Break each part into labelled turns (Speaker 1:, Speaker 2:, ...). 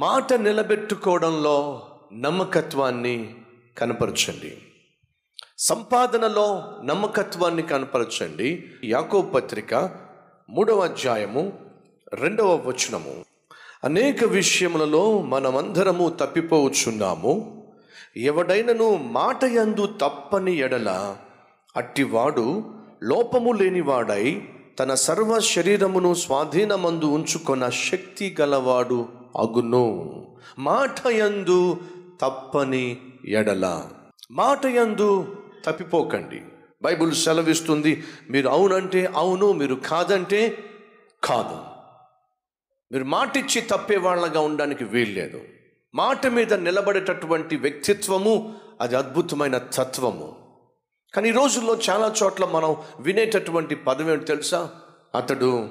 Speaker 1: మాట నిలబెట్టుకోవడంలో నమ్మకత్వాన్ని కనపరచండి. సంపాదనలో నమ్మకత్వాన్ని కనపరచండి. యాకో పత్రిక మూడవ అధ్యాయము రెండవ వచనము. అనేక విషయములలో మనమందరము తప్పిపోవచ్చున్నాము ఎవడైనను మాట యందు తప్పని ఎడల అట్టివాడు లోపము లేనివాడై తన సర్వ శరీరమును స్వాధీనమందు ఉంచుకున్న శక్తి గలవాడు అగును. మాట యందు తప్పని ఎడల. మాటయందు తప్పిపోకండి. బైబిల్ సెలవిస్తుంది మీరు అవునంటే అవును మీరు కాదంటే కాదు. మీరు మాటిచ్చి తప్పే వాళ్ళగా ఉండడానికి వీల్లేదు. మాట మీద నిలబడేటటువంటి వ్యక్తిత్వము అది అద్భుతమైన తత్వము. కానీ ఈ రోజుల్లో చాలా చోట్ల మనం వినేటటువంటి పదం ఏంటి తెలుసా? అతడు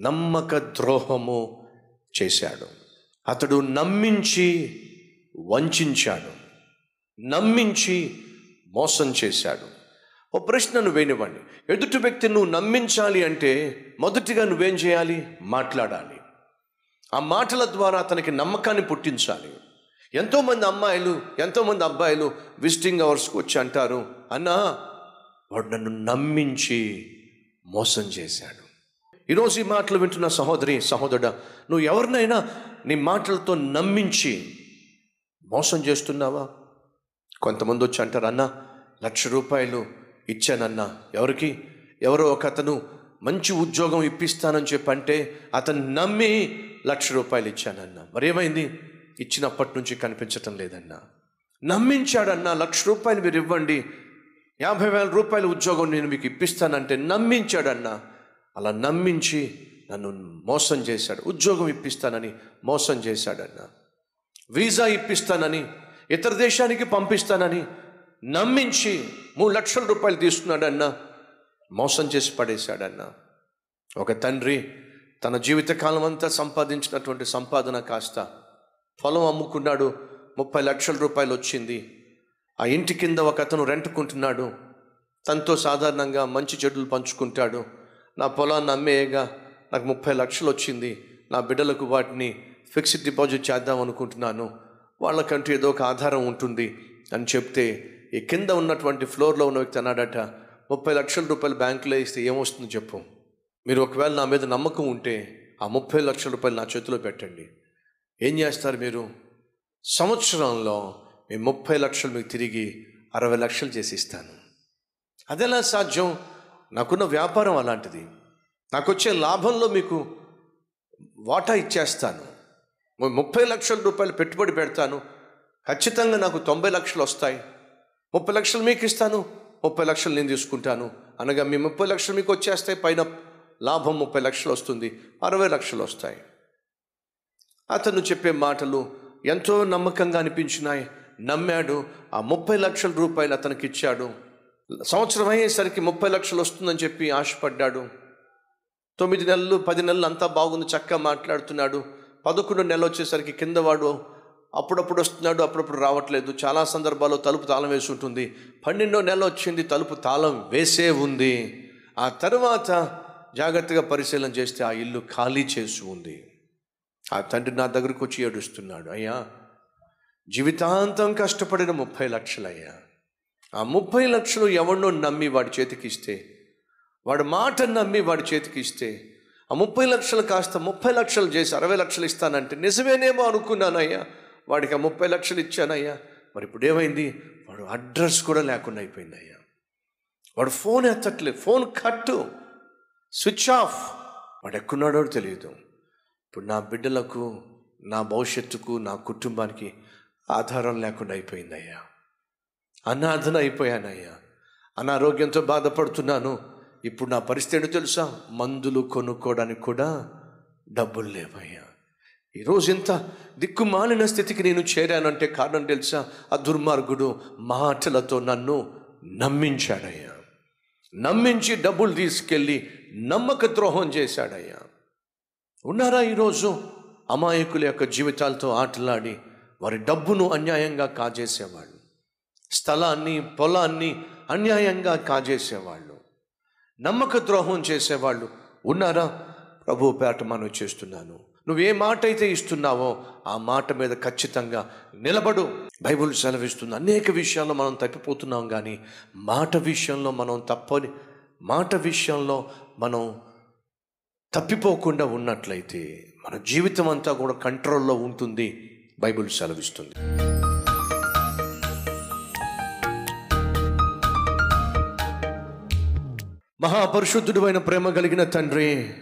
Speaker 1: నమ్మక ద్రోహము చేశాడు. అతడు నమ్మించి వంచాడు నమ్మించి మోసం చేశాడు. ఓ ప్రశ్నను వేనివ్వండి ఎదుటి వ్యక్తి నువ్వు నమ్మించాలి అంటే మొదటిగా నువ్వేం చేయాలి? మాట్లాడాలి. ఆ మాటల ద్వారా అతనికి నమ్మకాన్ని పుట్టించాలి. ఎంతోమంది అమ్మాయిలు ఎంతోమంది అబ్బాయిలు విజిటింగ్ అవర్స్కి వచ్చి అంటారు అన్నా వాడు నన్ను నమ్మించి మోసం చేశాడు. ఈరోజు ఈ మాటలు వింటున్న సహోదరి సహోదరుడా నువ్వు ఎవరినైనా నీ మాటలతో నమ్మించి మోసం చేస్తున్నావా? కొంతమంది వచ్చి అంటారు అన్న లక్ష రూపాయలు ఇచ్చానన్నా. ఎవరికి? ఎవరో ఒక అతను మంచి ఉద్యోగం ఇప్పిస్తానని చెప్పి అంటే అతను నమ్మి లక్ష రూపాయలు ఇచ్చానన్న. మరేమైంది ఇచ్చినప్పటి నుంచి కనిపించటం లేదన్నా. నమ్మించాడన్నా లక్ష రూపాయలు మీరు ఇవ్వండి. యాభై వేల రూపాయల ఉద్యోగం నేను మీకు ఇప్పిస్తానంటే నమ్మించాడన్నా. అలా నమ్మించి నన్ను మోసం చేశాడు. ఉద్యోగం ఇప్పిస్తానని మోసం చేశాడన్నా. వీసా ఇప్పిస్తానని ఇతర దేశానికి పంపిస్తానని నమ్మించి మూడు లక్షల రూపాయలు తీసుకున్నాడన్న మోసం చేసి పడేశాడన్నా. ఒక తండ్రి తన జీవితకాలం అంతా సంపాదించినటువంటి సంపాదన కాస్త పొలం అమ్ముకున్నాడు ముప్పై లక్షల రూపాయలు వచ్చింది. ఆ ఇంటి కింద ఒక అతను రెంటుకుంటున్నాడు. తనతో సాధారణంగా మంచి చెడులు పంచుకుంటాడు. నా పొలాన్ని అమ్మేయగా నాకు ముప్పై లక్షలు వచ్చింది. నా బిడ్డలకు వాటిని ఫిక్స్డ్ డిపాజిట్ చేద్దాం అనుకుంటున్నాను. వాళ్ళకంటూ ఏదో ఒక ఆధారం ఉంటుంది. అని చెప్తే ఈ కింద ఉన్నటువంటి ఫ్లోర్లో ఉన్న వ్యక్తి అన్నాడట ముప్పై లక్షల రూపాయలు బ్యాంకులో ఇస్తే ఏమొస్తుంది చెప్పు. మీరు ఒకవేళ నా మీద నమ్మకం ఉంటే ఆ ముప్పై లక్షల రూపాయలు నా చేతిలో పెట్టండి. ఏం చేస్తారు మీరు? సంవత్సరంలో మీ ముప్పై లక్షలు మీకు తిరిగి అరవై లక్షలు చేసి ఇస్తాను. అదెలా సాధ్యం? నాకున్న వ్యాపారం అలాంటిది. నాకు వచ్చే లాభంలో మీకు వాటా ఇచ్చేస్తాను. ముప్పై లక్షల రూపాయలు పెట్టుబడి పెడతాను. ఖచ్చితంగా నాకు తొంభై లక్షలు వస్తాయి. ముప్పై లక్షలు మీకు ఇస్తాను ముప్పై లక్షలు నేను తీసుకుంటాను. అనగా మీ ముప్పై లక్షలు మీకు వచ్చేస్తాయి పైన లాభం ముప్పై లక్షలు వస్తుంది అరవై లక్షలు వస్తాయి. అతను చెప్పే మాటలు ఎంతో నమ్మకంగా అనిపించినాయి. నమ్మాడు ఆ ముప్పై లక్షల రూపాయలు అతనికి ఇచ్చాడు సంవత్సరం అయ్యేసరికి ముప్పై లక్షలు వస్తుందని చెప్పి ఆశపడ్డాడు. తొమ్మిది నెలలు పది నెలలు అంతా బాగుంది చక్కగా మాట్లాడుతున్నాడు. పదకొండు నెలలు వచ్చేసరికి కింద వాడు అప్పుడప్పుడు వస్తున్నాడు అప్పుడప్పుడు రావట్లేదు. చాలా సందర్భాల్లో తలుపు తాళం వేసి ఉంటుంది. పన్నెండో నెల వచ్చింది తలుపు తాళం వేసే ఉంది. ఆ తర్వాత జాగ్రత్తగా పరిశీలన చేస్తే ఆ ఇల్లు ఖాళీ చేసి ఉంది. ఆ తండ్రి నా దగ్గరకు వచ్చి ఏడుస్తున్నాడు అయ్యా జీవితాంతం కష్టపడిన ముప్పై లక్షలయ్యా. ఆ ముప్పై లక్షలు ఎవరినో నమ్మి వాడి చేతికి ఇస్తే వాడు మాట నమ్మి వాడి చేతికి ఇస్తే ఆ ముప్పై లక్షలు కాస్త ముప్పై లక్షలు చేసి అరవై లక్షలు ఇస్తానంటే నిజమేనేమో అనుకున్నానయ్యా. వాడికి ఆ ముప్పై లక్షలు ఇచ్చానయ్యా. మరి ఇప్పుడు ఏమైంది? వాడు అడ్రస్ కూడా లేకుండా అయిపోయింది అయ్యా వాడు ఫోన్ ఎత్తట్లేదు ఫోన్ కట్టు స్విచ్ ఆఫ్. వాడు ఎక్కున్నాడో తెలియదు. ఇప్పుడు నా బిడ్డలకు నా భవిష్యత్తుకు నా కుటుంబానికి ఆధారం లేకుండా అయిపోయిందయ్యా. అనాథన అయిపోయానయ్యా. అనారోగ్యంతో బాధపడుతున్నాను. ఇప్పుడు నా పరిస్థితి ఏంటో తెలుసా? మందులు కొనుక్కోవడానికి కూడా డబ్బులు లేవయ్యా. ఈరోజు ఇంత దిక్కుమాలిన స్థితికి నేను చేరానంటే కారణం తెలుసా? ఆ దుర్మార్గుడు మాటలతో నన్ను నమ్మించాడయ్యా. నమ్మించి డబ్బులు తీసుకెళ్ళి నమ్మక ద్రోహం చేశాడయ్యా. ఉన్నారా ఈరోజు అమాయకుల యొక్క జీవితాలతో ఆటలాడి వారి డబ్బును అన్యాయంగా కాజేసేవాళ్ళు స్థలాన్ని పొలాన్ని అన్యాయంగా కాజేసేవాళ్ళు? నమ్మక ద్రోహం చేసేవాళ్ళు. ఉన్నారా? ప్రభు పేట మనం చేస్తున్నాను. నువ్వు ఏ మాట అయితే ఇస్తున్నావో ఆ మాట మీద ఖచ్చితంగా నిలబడు. బైబుల్ సెలవిస్తుంది. అనేక విషయాల్లో మనం తప్పిపోతున్నాం కానీ మాట విషయంలో మనం తప్పని మాట విషయంలో మనం తప్పిపోకుండా ఉన్నట్లయితే మన జీవితం అంతా కూడా కంట్రోల్లో ఉంటుంది. బైబిల్ సెలవిస్తుంది. మహాపరిశుద్ధుడు అయిన ప్రేమ కలిగిన తండ్రి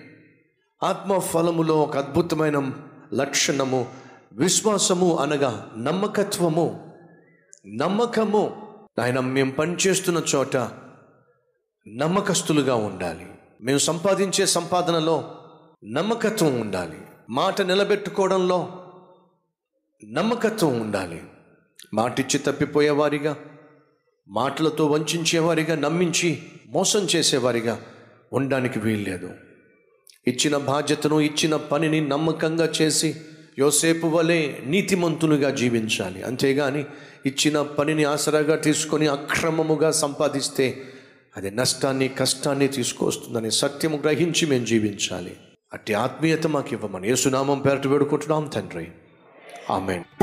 Speaker 1: ఆత్మ ఫలములో ఒక అద్భుతమైన లక్షణము విశ్వాసము అనగా నమ్మకత్వము. నమ్మకము. ఆయన మేము పనిచేస్తున్న చోట నమ్మకస్తులుగా ఉండాలి. మేము సంపాదించే సంపాదనలో నమ్మకత్వం ఉండాలి. మాట నిలబెట్టుకోవడంలో నమ్మకత్వం ఉండాలి. మాటిచ్చి తప్పిపోయేవారిగా మాటలతో వంచేవారిగా నమ్మించి మోసం చేసేవారిగా ఉండడానికి వీల్లేదు. ఇచ్చిన బాధ్యతను ఇచ్చిన పనిని నమ్మకంగా చేసి యోసేపు వలె నీతిమంతులుగా జీవించాలి. అంతేగాని ఇచ్చిన పనిని ఆసరాగా తీసుకొని అక్రమముగా సంపాదిస్తే అది నష్టాన్ని కష్టాన్ని తీసుకొస్తుందని సత్యము గ్రహించి మేము జీవించాలి. అట్టి ఆత్మీయత మాకు ఇవ్వమని యేసునామం పేరట వేడుకుంటున్నాం తండ్రి. ఆమెన్.